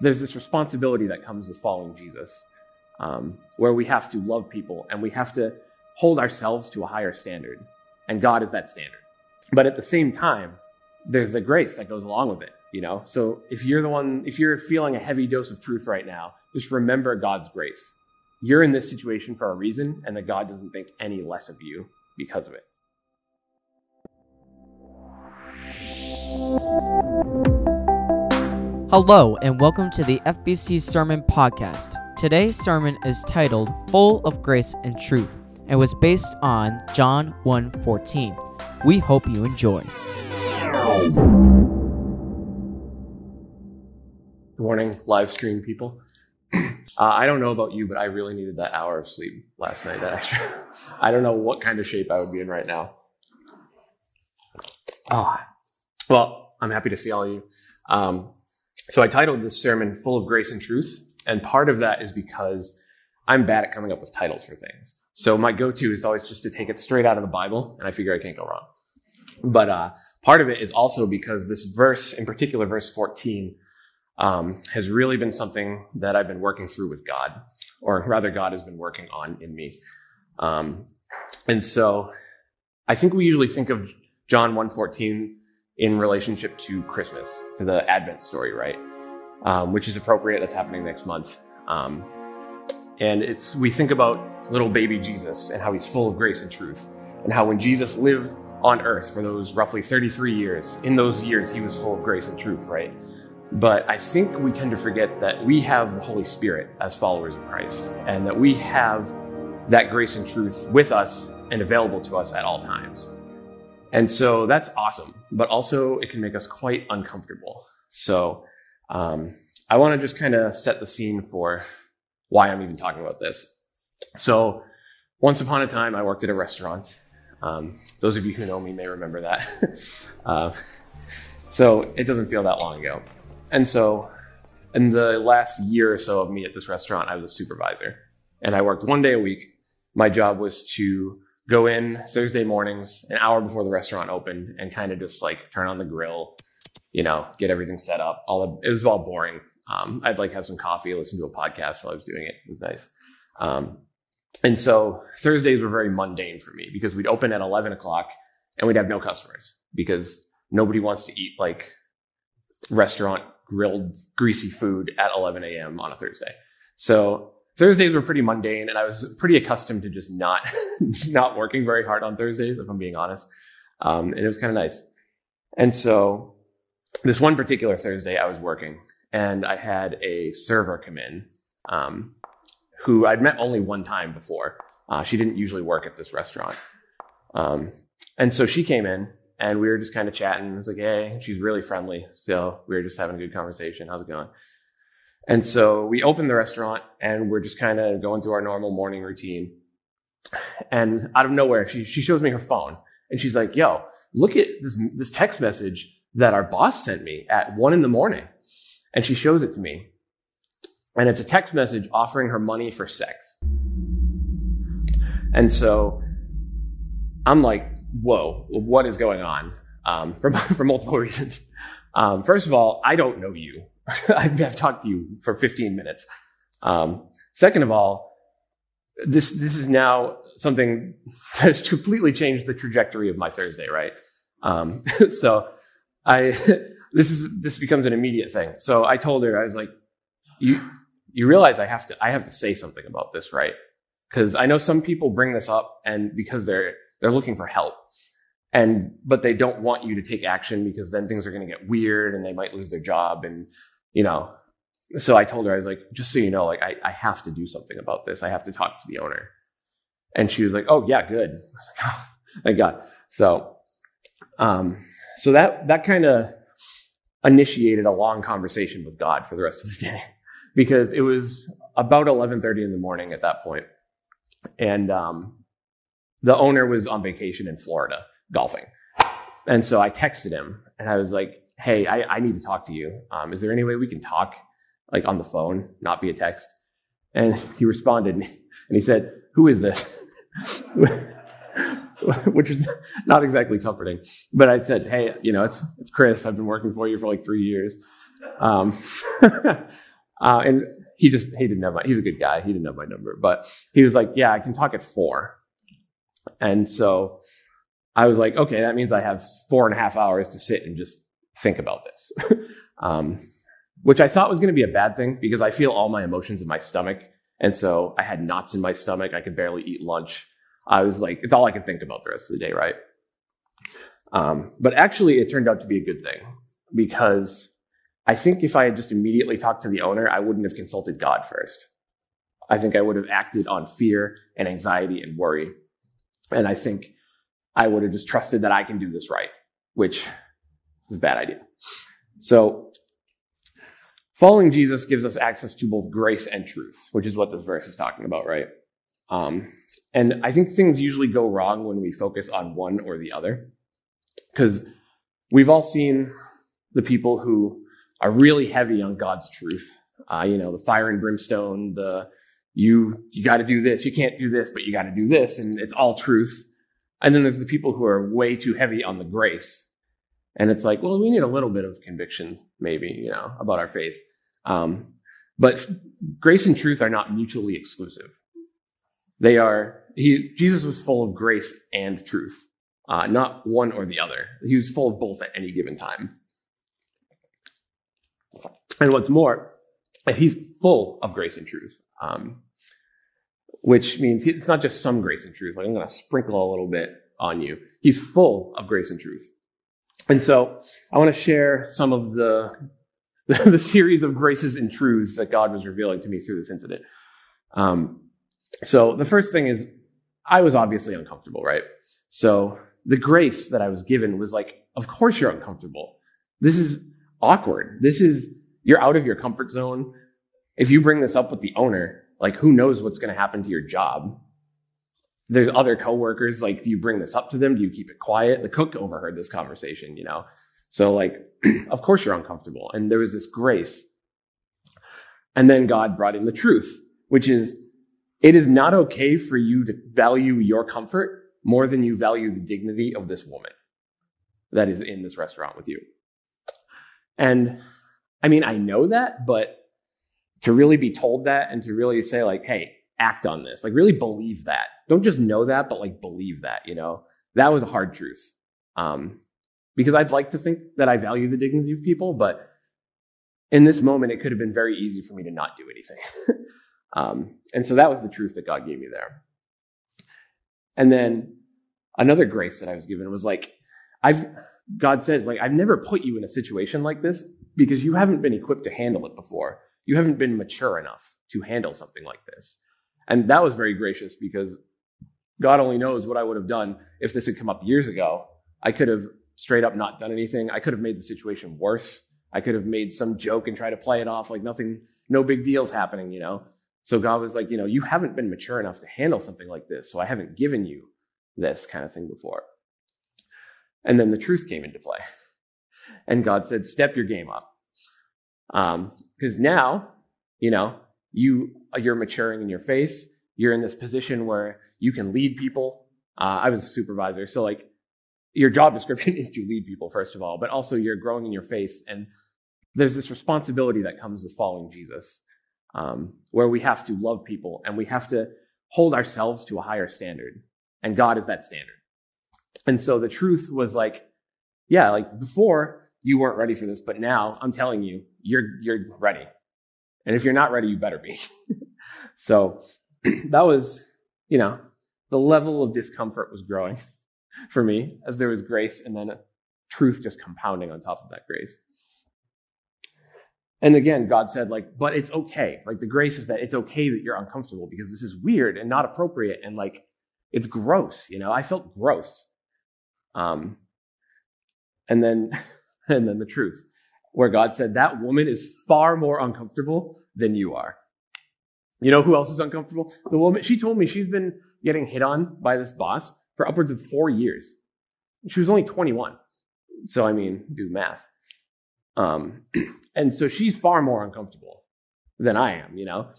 there's this responsibility that comes with following Jesus, um, where we have to love people and we have to hold ourselves to a higher standard. And God is that standard. But at the same time, there's the grace that goes along with it, you know? So if you're the one, if you're feeling a heavy dose of truth right now, just remember God's grace. You're in this situation for a reason, and that God doesn't think any less of you because of it. Hello, and welcome to the FBC Sermon Podcast. Today's sermon is titled Full of Grace and Truth and was based on John 1:14. We hope you enjoy. Good morning, live stream people. Uh, I don't know about you, but I really needed that hour of sleep last night. That extra. I don't know what kind of shape I would be in right now. Oh, well, I'm happy to see all of you. Um, so I titled this sermon "Full of Grace and Truth," and part of that is because I'm bad at coming up with titles for things. So my go-to is always just to take it straight out of the Bible, and I figure I can't go wrong. But uh, part of it is also because this verse, in particular, verse 14, um, has really been something that I've been working through with God, or rather, God has been working on in me. Um, and so, I think we usually think of John 1:14 in relationship to Christmas, to the Advent story, right? Um, which is appropriate. That's happening next month. Um, and it's we think about little baby Jesus and how he's full of grace and truth, and how when Jesus lived on earth for those roughly 33 years, in those years he was full of grace and truth, right? But I think we tend to forget that we have the Holy Spirit as followers of Christ, and that we have that grace and truth with us and available to us at all times. And so that's awesome, but also it can make us quite uncomfortable. So um, I want to just kind of set the scene for why I'm even talking about this. So once upon a time, I worked at a restaurant. Um, those of you who know me may remember that. uh, so it doesn't feel that long ago. And so, in the last year or so of me at this restaurant, I was a supervisor. And I worked one day a week. My job was to go in Thursday mornings, an hour before the restaurant opened, and kind of just like turn on the grill, you know, get everything set up. All it was all boring. Um, I'd like have some coffee, listen to a podcast while I was doing it. It was nice. Um, and so Thursdays were very mundane for me because we'd open at 11 o'clock and we'd have no customers because nobody wants to eat like restaurant grilled greasy food at 11 a.m. on a Thursday. So Thursdays were pretty mundane and I was pretty accustomed to just not, not working very hard on Thursdays, if I'm being honest. Um, and it was kind of nice. And so this one particular Thursday I was working and I had a server come in, um, who I'd met only one time before. Uh, she didn't usually work at this restaurant. Um, and so she came in and we were just kind of chatting. It was like, hey, she's really friendly. So we were just having a good conversation. How's it going? And so we opened the restaurant and we're just kind of going through our normal morning routine. And out of nowhere, she, she shows me her phone and she's like, yo, look at this, this text message that our boss sent me at one in the morning. And she shows it to me. And it's a text message offering her money for sex. And so I'm like, whoa, what is going on? Um, for, for multiple reasons. Um, first of all, I don't know you. I've talked to you for 15 minutes. Um, second of all, this this is now something that has completely changed the trajectory of my Thursday, right? Um, so I this is this becomes an immediate thing. So I told her I was like, you you realize I have to I have to say something about this, right? Because I know some people bring this up and because they're they're looking for help. And, but they don't want you to take action because then things are going to get weird and they might lose their job. And, you know, so I told her, I was like, just so you know, like, I, I have to do something about this. I have to talk to the owner. And she was like, oh, yeah, good. I was like, oh, thank God. So, um, so that, that kind of initiated a long conversation with God for the rest of the day because it was about 1130 in the morning at that point. And, um, the owner was on vacation in Florida golfing. And so I texted him and I was like, Hey, I, I need to talk to you. Um, is there any way we can talk like on the phone, not via text? And he responded and he said, who is this? Which is not exactly comforting. But I said, Hey, you know, it's, it's Chris. I've been working for you for like three years. Um, uh, and he just, he didn't have my, he's a good guy. He didn't have my number, but he was like, yeah, I can talk at four. And so I was like, okay, that means I have four and a half hours to sit and just think about this. um, which I thought was going to be a bad thing because I feel all my emotions in my stomach. And so I had knots in my stomach. I could barely eat lunch. I was like, it's all I could think about the rest of the day, right? Um, but actually, it turned out to be a good thing because I think if I had just immediately talked to the owner, I wouldn't have consulted God first. I think I would have acted on fear and anxiety and worry. And I think I would have just trusted that I can do this right, which is a bad idea. So following Jesus gives us access to both grace and truth, which is what this verse is talking about, right? Um, and I think things usually go wrong when we focus on one or the other. Because we've all seen the people who are really heavy on God's truth. Uh, you know, the fire and brimstone, the you you got to do this, you can't do this, but you got to do this, and it's all truth. And then there's the people who are way too heavy on the grace, and it's like, well, we need a little bit of conviction, maybe, you know, about our faith. Um, but grace and truth are not mutually exclusive. They are. He Jesus was full of grace and truth uh, not one or the other. He was full of both at any given time. And what's more, he's full of grace and truth, um, which means it's not just some grace and truth. Like I'm going to sprinkle a little bit on you. He's full of grace and truth. And so I want to share some of the, the series of graces and truths that God was revealing to me through this incident. Um, so the first thing is I was obviously uncomfortable, right? So the grace that I was given was like, of course you're uncomfortable. This is awkward. This is, you're out of your comfort zone. If you bring this up with the owner, like who knows what's going to happen to your job? There's other coworkers. Like, do you bring this up to them? Do you keep it quiet? The cook overheard this conversation, you know? So like, of course you're uncomfortable. And there was this grace. And then God brought in the truth, which is, it is not okay for you to value your comfort more than you value the dignity of this woman that is in this restaurant with you. And I mean, I know that, but to really be told that and to really say, like, hey, act on this, like, really believe that. Don't just know that, but like, believe that, you know? That was a hard truth. Um, because I'd like to think that I value the dignity of people, but in this moment, it could have been very easy for me to not do anything. um, and so that was the truth that God gave me there. And then another grace that I was given was like, I've, God said, like, I've never put you in a situation like this because you haven't been equipped to handle it before. You haven't been mature enough to handle something like this. And that was very gracious because God only knows what I would have done if this had come up years ago. I could have straight up not done anything. I could have made the situation worse. I could have made some joke and try to play it off like nothing, no big deal's happening, you know? So God was like, you know, you haven't been mature enough to handle something like this. So I haven't given you this kind of thing before. And then the truth came into play. And God said, step your game up. Um, cause now, you know, you, you're maturing in your faith. You're in this position where you can lead people. Uh, I was a supervisor. So like your job description is to lead people, first of all, but also you're growing in your faith. And there's this responsibility that comes with following Jesus um, where we have to love people and we have to hold ourselves to a higher standard. And God is that standard. And so the truth was like, yeah, like before you weren't ready for this, but now I'm telling you, you're, you're ready. And if you're not ready, you better be. so that was, you know, the level of discomfort was growing for me as there was grace and then truth just compounding on top of that grace. And again, God said, like, but it's okay. Like, the grace is that it's okay that you're uncomfortable because this is weird and not appropriate and like, it's gross, you know? I felt gross. Um, and then, and then the truth, where God said, that woman is far more uncomfortable than you are. You know who else is uncomfortable? The woman, she told me she's been getting hit on by this boss for upwards of four years. She was only 21. So, I mean, do the math. Um, and so she's far more uncomfortable than I am, you know?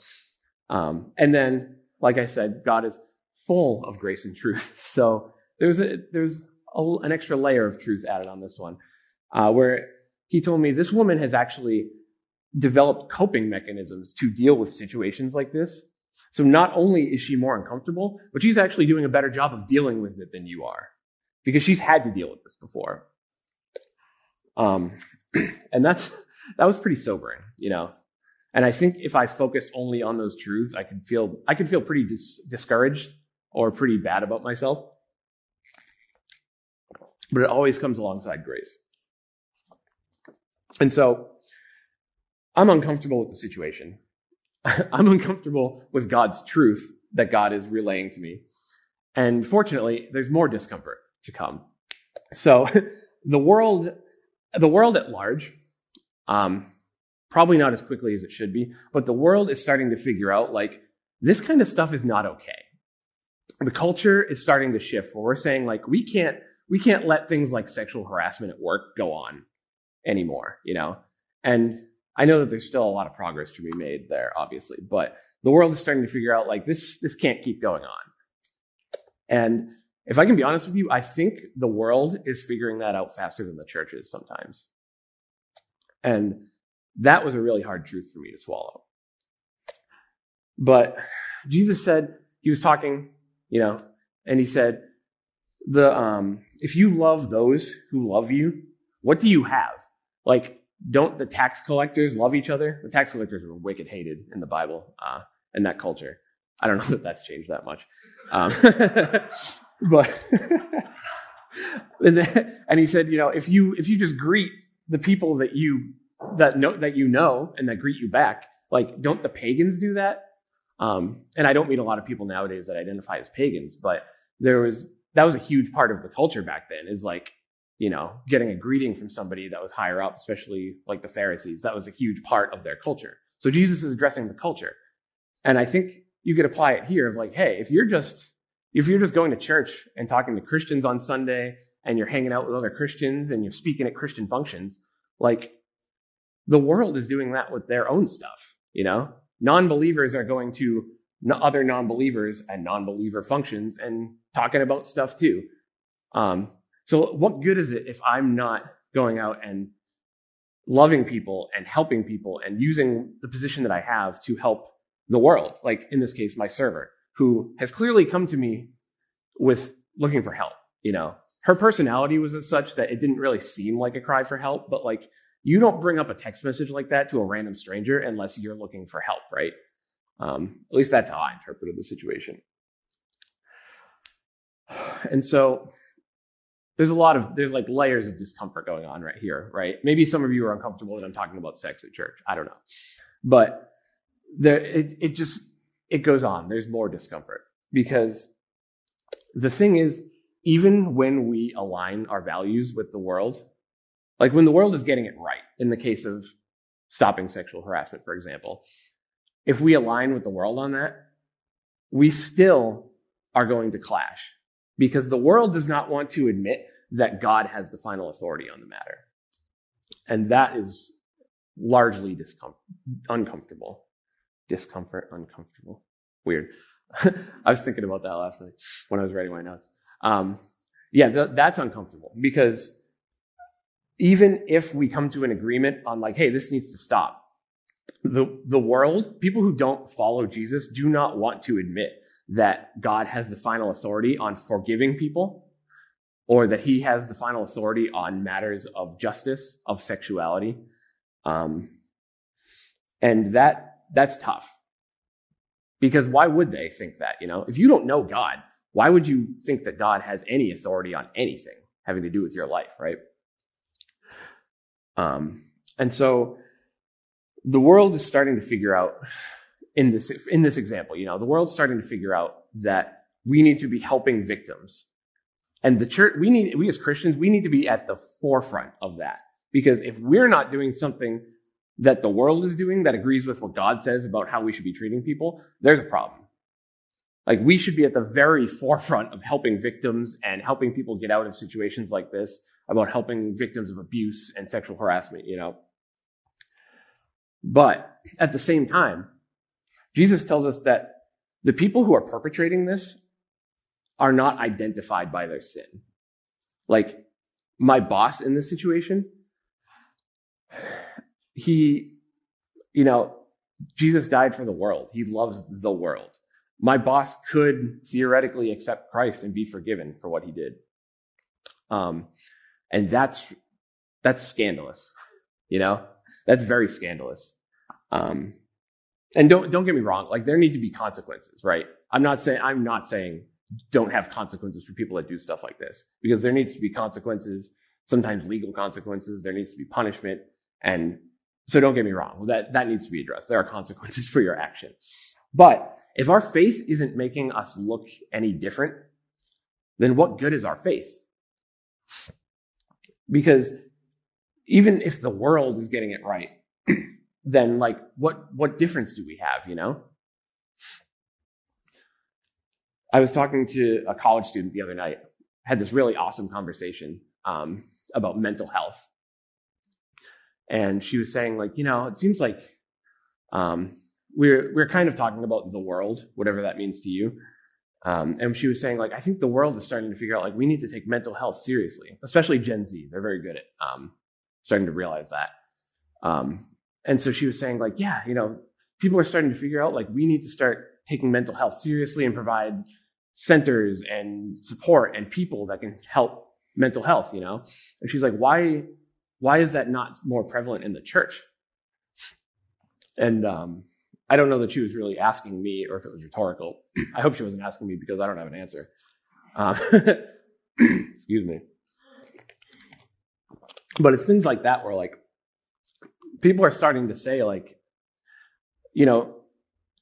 Um, and then, like I said, God is full of grace and truth. So there's a, there's a, an extra layer of truth added on this one, uh, where he told me this woman has actually developed coping mechanisms to deal with situations like this. So not only is she more uncomfortable, but she's actually doing a better job of dealing with it than you are because she's had to deal with this before. Um, and that's, that was pretty sobering, you know. And I think if I focused only on those truths, I could feel, I could feel pretty dis- discouraged or pretty bad about myself. But it always comes alongside grace. And so I'm uncomfortable with the situation. I'm uncomfortable with God's truth that God is relaying to me. And fortunately, there's more discomfort to come. So the world, the world at large, um, probably not as quickly as it should be, but the world is starting to figure out like this kind of stuff is not okay. The culture is starting to shift where we're saying like we can't we can't let things like sexual harassment at work go on anymore, you know? And I know that there's still a lot of progress to be made there, obviously, but the world is starting to figure out like this, this can't keep going on. And if I can be honest with you, I think the world is figuring that out faster than the church is sometimes. And that was a really hard truth for me to swallow. But Jesus said, he was talking, you know, and he said, the, um, if you love those who love you, what do you have? Like, don't the tax collectors love each other? The tax collectors were wicked hated in the Bible, uh, in that culture. I don't know that that's changed that much. Um, but, and, then, and he said, you know, if you, if you just greet the people that you, that know, that you know and that greet you back, like, don't the pagans do that? Um, and I don't meet a lot of people nowadays that identify as pagans, but there was, that was a huge part of the culture back then is like, you know, getting a greeting from somebody that was higher up, especially like the Pharisees. That was a huge part of their culture. So Jesus is addressing the culture. And I think you could apply it here of like, hey, if you're just, if you're just going to church and talking to Christians on Sunday and you're hanging out with other Christians and you're speaking at Christian functions, like the world is doing that with their own stuff, you know? Non-believers are going to other non-believers and non-believer functions and talking about stuff too. Um, so what good is it if I'm not going out and loving people and helping people and using the position that I have to help the world? Like in this case, my server, who has clearly come to me with looking for help. You know, her personality was as such that it didn't really seem like a cry for help, but like you don't bring up a text message like that to a random stranger unless you're looking for help, right? Um, at least that's how I interpreted the situation. And so there's a lot of there's like layers of discomfort going on right here, right? Maybe some of you are uncomfortable that I'm talking about sex at church. I don't know, but there it it just it goes on. There's more discomfort because the thing is, even when we align our values with the world, like when the world is getting it right, in the case of stopping sexual harassment, for example, if we align with the world on that, we still are going to clash because the world does not want to admit that God has the final authority on the matter. And that is largely discom- uncomfortable. Discomfort, uncomfortable. Weird. I was thinking about that last night when I was writing my notes. Um, yeah, th- that's uncomfortable because even if we come to an agreement on like, hey, this needs to stop, the, the world, people who don't follow Jesus do not want to admit that God has the final authority on forgiving people or that he has the final authority on matters of justice, of sexuality. Um, and that, that's tough. Because why would they think that? You know, if you don't know God, why would you think that God has any authority on anything having to do with your life, right? Um, and so the world is starting to figure out in this, in this example, you know, the world's starting to figure out that we need to be helping victims. And the church, we need, we as Christians, we need to be at the forefront of that. Because if we're not doing something that the world is doing that agrees with what God says about how we should be treating people, there's a problem. Like we should be at the very forefront of helping victims and helping people get out of situations like this, about helping victims of abuse and sexual harassment, you know. But at the same time, Jesus tells us that the people who are perpetrating this are not identified by their sin. Like my boss in this situation, he, you know, Jesus died for the world. He loves the world. My boss could theoretically accept Christ and be forgiven for what he did. Um, and that's, that's scandalous. You know, that's very scandalous. Um, and don't, don't get me wrong. Like there need to be consequences, right? I'm not saying, I'm not saying don't have consequences for people that do stuff like this because there needs to be consequences, sometimes legal consequences. There needs to be punishment. And so don't get me wrong. That, that needs to be addressed. There are consequences for your action. But if our faith isn't making us look any different, then what good is our faith? Because even if the world is getting it right, then like what what difference do we have, you know? I was talking to a college student the other night, had this really awesome conversation um, about mental health. And she was saying, like, you know, it seems like um, we're we're kind of talking about the world, whatever that means to you. Um, and she was saying, like, I think the world is starting to figure out, like, we need to take mental health seriously, especially Gen Z. They're very good at um, starting to realize that. Um, and so she was saying, like, yeah, you know, people are starting to figure out, like, we need to start taking mental health seriously and provide centers and support and people that can help mental health, you know? And she's like, why, why is that not more prevalent in the church? And um, I don't know that she was really asking me or if it was rhetorical. I hope she wasn't asking me because I don't have an answer. Um, excuse me. But it's things like that where like people are starting to say like, you know,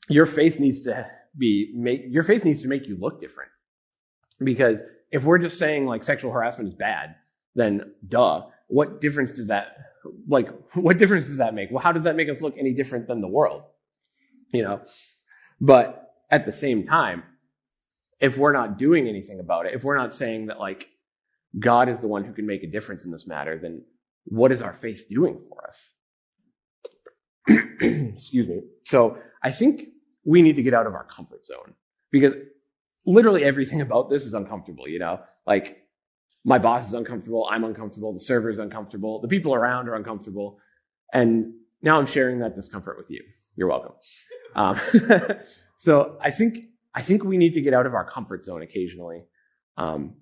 your faith needs to be make your faith needs to make you look different. Because if we're just saying like sexual harassment is bad, then duh, what difference does that like what difference does that make? Well, how does that make us look any different than the world? You know? But at the same time, if we're not doing anything about it, if we're not saying that like God is the one who can make a difference in this matter, then what is our faith doing for us? Excuse me. So I think we need to get out of our comfort zone because literally everything about this is uncomfortable, you know? Like, my boss is uncomfortable, I'm uncomfortable, the server is uncomfortable, the people around are uncomfortable, and now I'm sharing that discomfort with you. You're welcome. Um, so I think I think we need to get out of our comfort zone occasionally, um,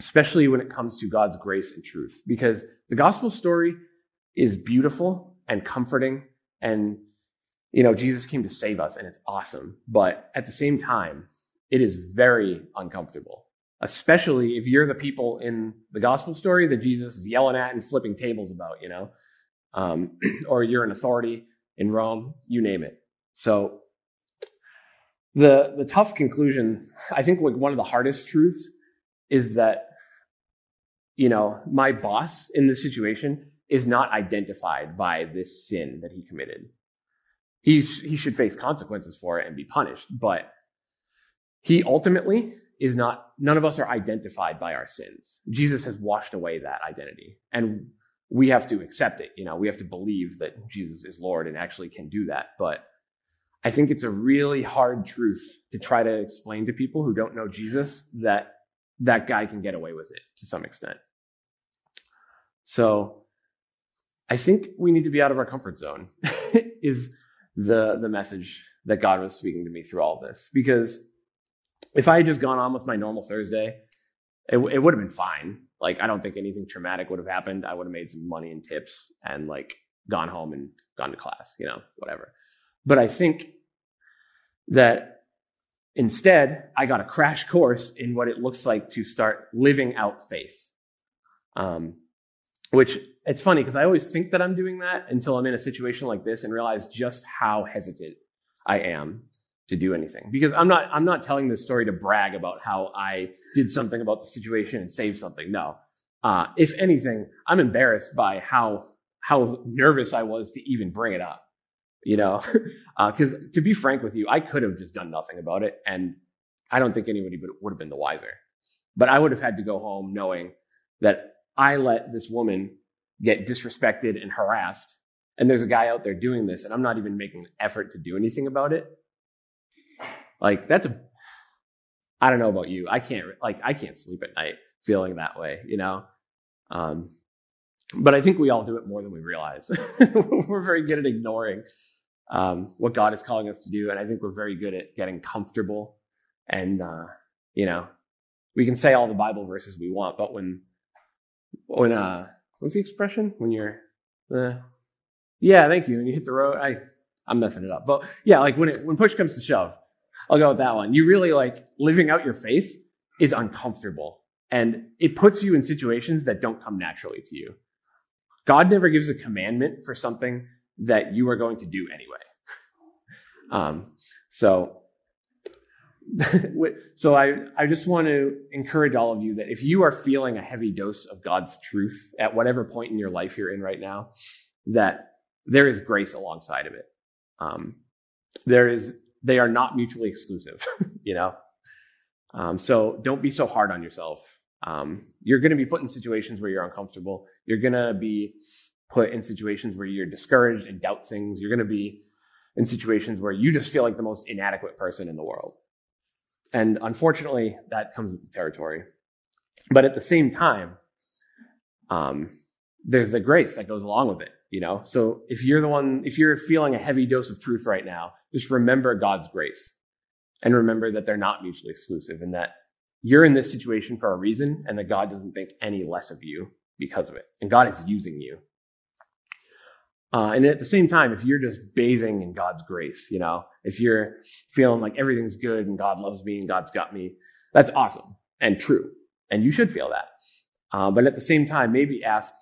especially when it comes to God's grace and truth, because the gospel story is beautiful and comforting and you know, Jesus came to save us and it's awesome. But at the same time, it is very uncomfortable, especially if you're the people in the gospel story that Jesus is yelling at and flipping tables about, you know, um, or you're an authority in Rome, you name it. So the, the tough conclusion, I think like one of the hardest truths is that, you know, my boss in this situation is not identified by this sin that he committed he's, he should face consequences for it and be punished. But he ultimately is not, none of us are identified by our sins. Jesus has washed away that identity. And we have to accept it. You know, we have to believe that Jesus is Lord and actually can do that. But I think it's a really hard truth to try to explain to people who don't know Jesus that that guy can get away with it to some extent. So I think we need to be out of our comfort zone is the, the message that God was speaking to me through all this. Because if I had just gone on with my normal Thursday, it, it would have been fine. Like, I don't think anything traumatic would have happened. I would have made some money and tips and like gone home and gone to class, you know, whatever. But I think that instead, I got a crash course in what it looks like to start living out faith. Um, which it's funny because I always think that I'm doing that until I'm in a situation like this and realize just how hesitant I am to do anything. Because I'm not, I'm not telling this story to brag about how I did something about the situation and saved something. No. Uh, if anything, I'm embarrassed by how, how nervous I was to even bring it up. You know, because uh, to be frank with you, I could have just done nothing about it, and I don't think anybody would have been the wiser. But I would have had to go home knowing that I let this woman get disrespected and harassed. And there's a guy out there doing this, and I'm not even making an effort to do anything about it. Like, that's a, I don't know about you. I can't, like, I can't sleep at night feeling that way, you know? Um, but I think we all do it more than we realize. we're very good at ignoring um, what God is calling us to do, and I think we're very good at getting comfortable. And uh, you know, we can say all the Bible verses we want, but when when uh, what's the expression? When you're uh, yeah, thank you. When you hit the road, I I'm messing it up, but yeah, like when it when push comes to shove, I'll go with that one. You really like living out your faith is uncomfortable, and it puts you in situations that don't come naturally to you. God never gives a commandment for something that you are going to do anyway. Um, so, so I, I just want to encourage all of you that if you are feeling a heavy dose of God's truth at whatever point in your life you're in right now, that there is grace alongside of it. Um, there is, they are not mutually exclusive, you know? Um, so don't be so hard on yourself. Um, you're going to be put in situations where you're uncomfortable. You're going to be put in situations where you're discouraged and doubt things. You're going to be in situations where you just feel like the most inadequate person in the world. And unfortunately, that comes with the territory. But at the same time, um, there's the grace that goes along with it, you know? So if you're the one, if you're feeling a heavy dose of truth right now, just remember God's grace and remember that they're not mutually exclusive and that you're in this situation for a reason and that God doesn't think any less of you because of it. And God is using you. Uh, and at the same time, if you're just bathing in God's grace, you know, if you're feeling like everything's good and God loves me and God's got me, that's awesome and true. And you should feel that. Uh, but at the same time, maybe ask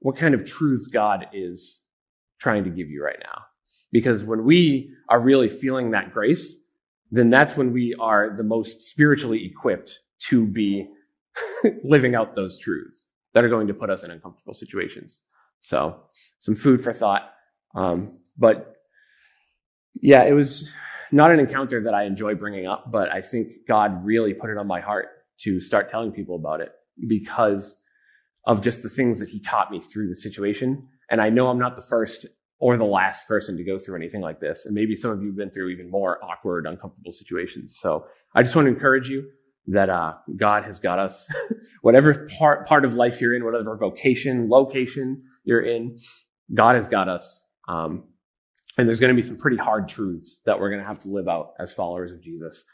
what kind of truths God is trying to give you right now. Because when we are really feeling that grace, then that's when we are the most spiritually equipped to be living out those truths that are going to put us in uncomfortable situations. So some food for thought. Um, but yeah, it was not an encounter that I enjoy bringing up, but I think God really put it on my heart to start telling people about it because of just the things that he taught me through the situation. And I know I'm not the first or the last person to go through anything like this. And maybe some of you have been through even more awkward, uncomfortable situations. So I just want to encourage you that uh, God has got us. whatever part part of life you're in, whatever vocation, location, you're in, God has got us. Um, and there's going to be some pretty hard truths that we're going to have to live out as followers of Jesus.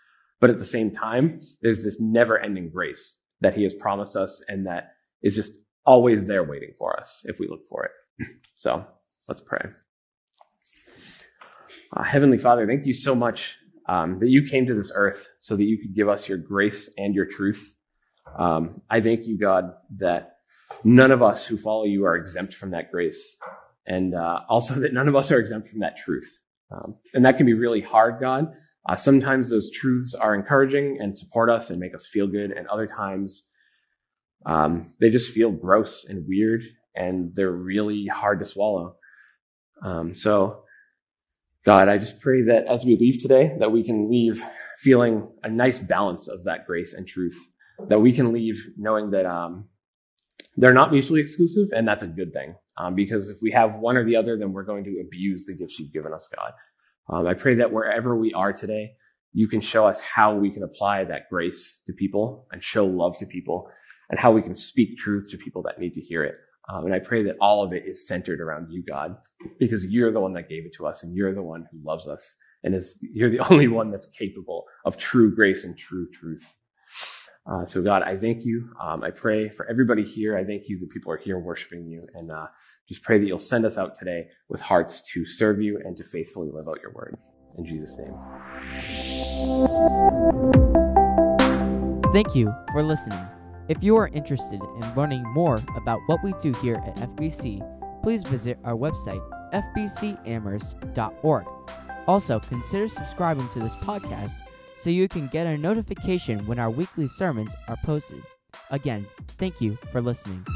But at the same time, there's this never ending grace that he has promised us and that is just always there waiting for us if we look for it. So let's pray. Uh, Heavenly Father, thank you so much um, that you came to this earth so that you could give us your grace and your truth. Um, I thank you, God, that none of us who follow you are exempt from that grace. And uh, also that none of us are exempt from that truth. Um, and that can be really hard, God. Uh, sometimes those truths are encouraging and support us and make us feel good. And other times um, they just feel gross and weird and they're really hard to swallow. Um, so, God, I just pray that as we leave today, that we can leave feeling a nice balance of that grace and truth, that we can leave knowing that um, they're not mutually exclusive, and that's a good thing. Um, because if we have one or the other, then we're going to abuse the gifts you've given us, God. Um, I pray that wherever we are today, you can show us how we can apply that grace to people and show love to people and how we can speak truth to people that need to hear it. Um, and I pray that all of it is centered around you, God, because you're the one that gave it to us and you're the one who loves us and is, you're the only one that's capable of true grace and true truth. Uh, so God, I thank you. Um, I pray for everybody here. I thank you that people are here worshiping you and, uh, just pray that you'll send us out today with hearts to serve you and to faithfully live out your word. In Jesus' name. Thank you for listening. If you are interested in learning more about what we do here at FBC, please visit our website, fbcamherst.org. Also, consider subscribing to this podcast so you can get a notification when our weekly sermons are posted. Again, thank you for listening.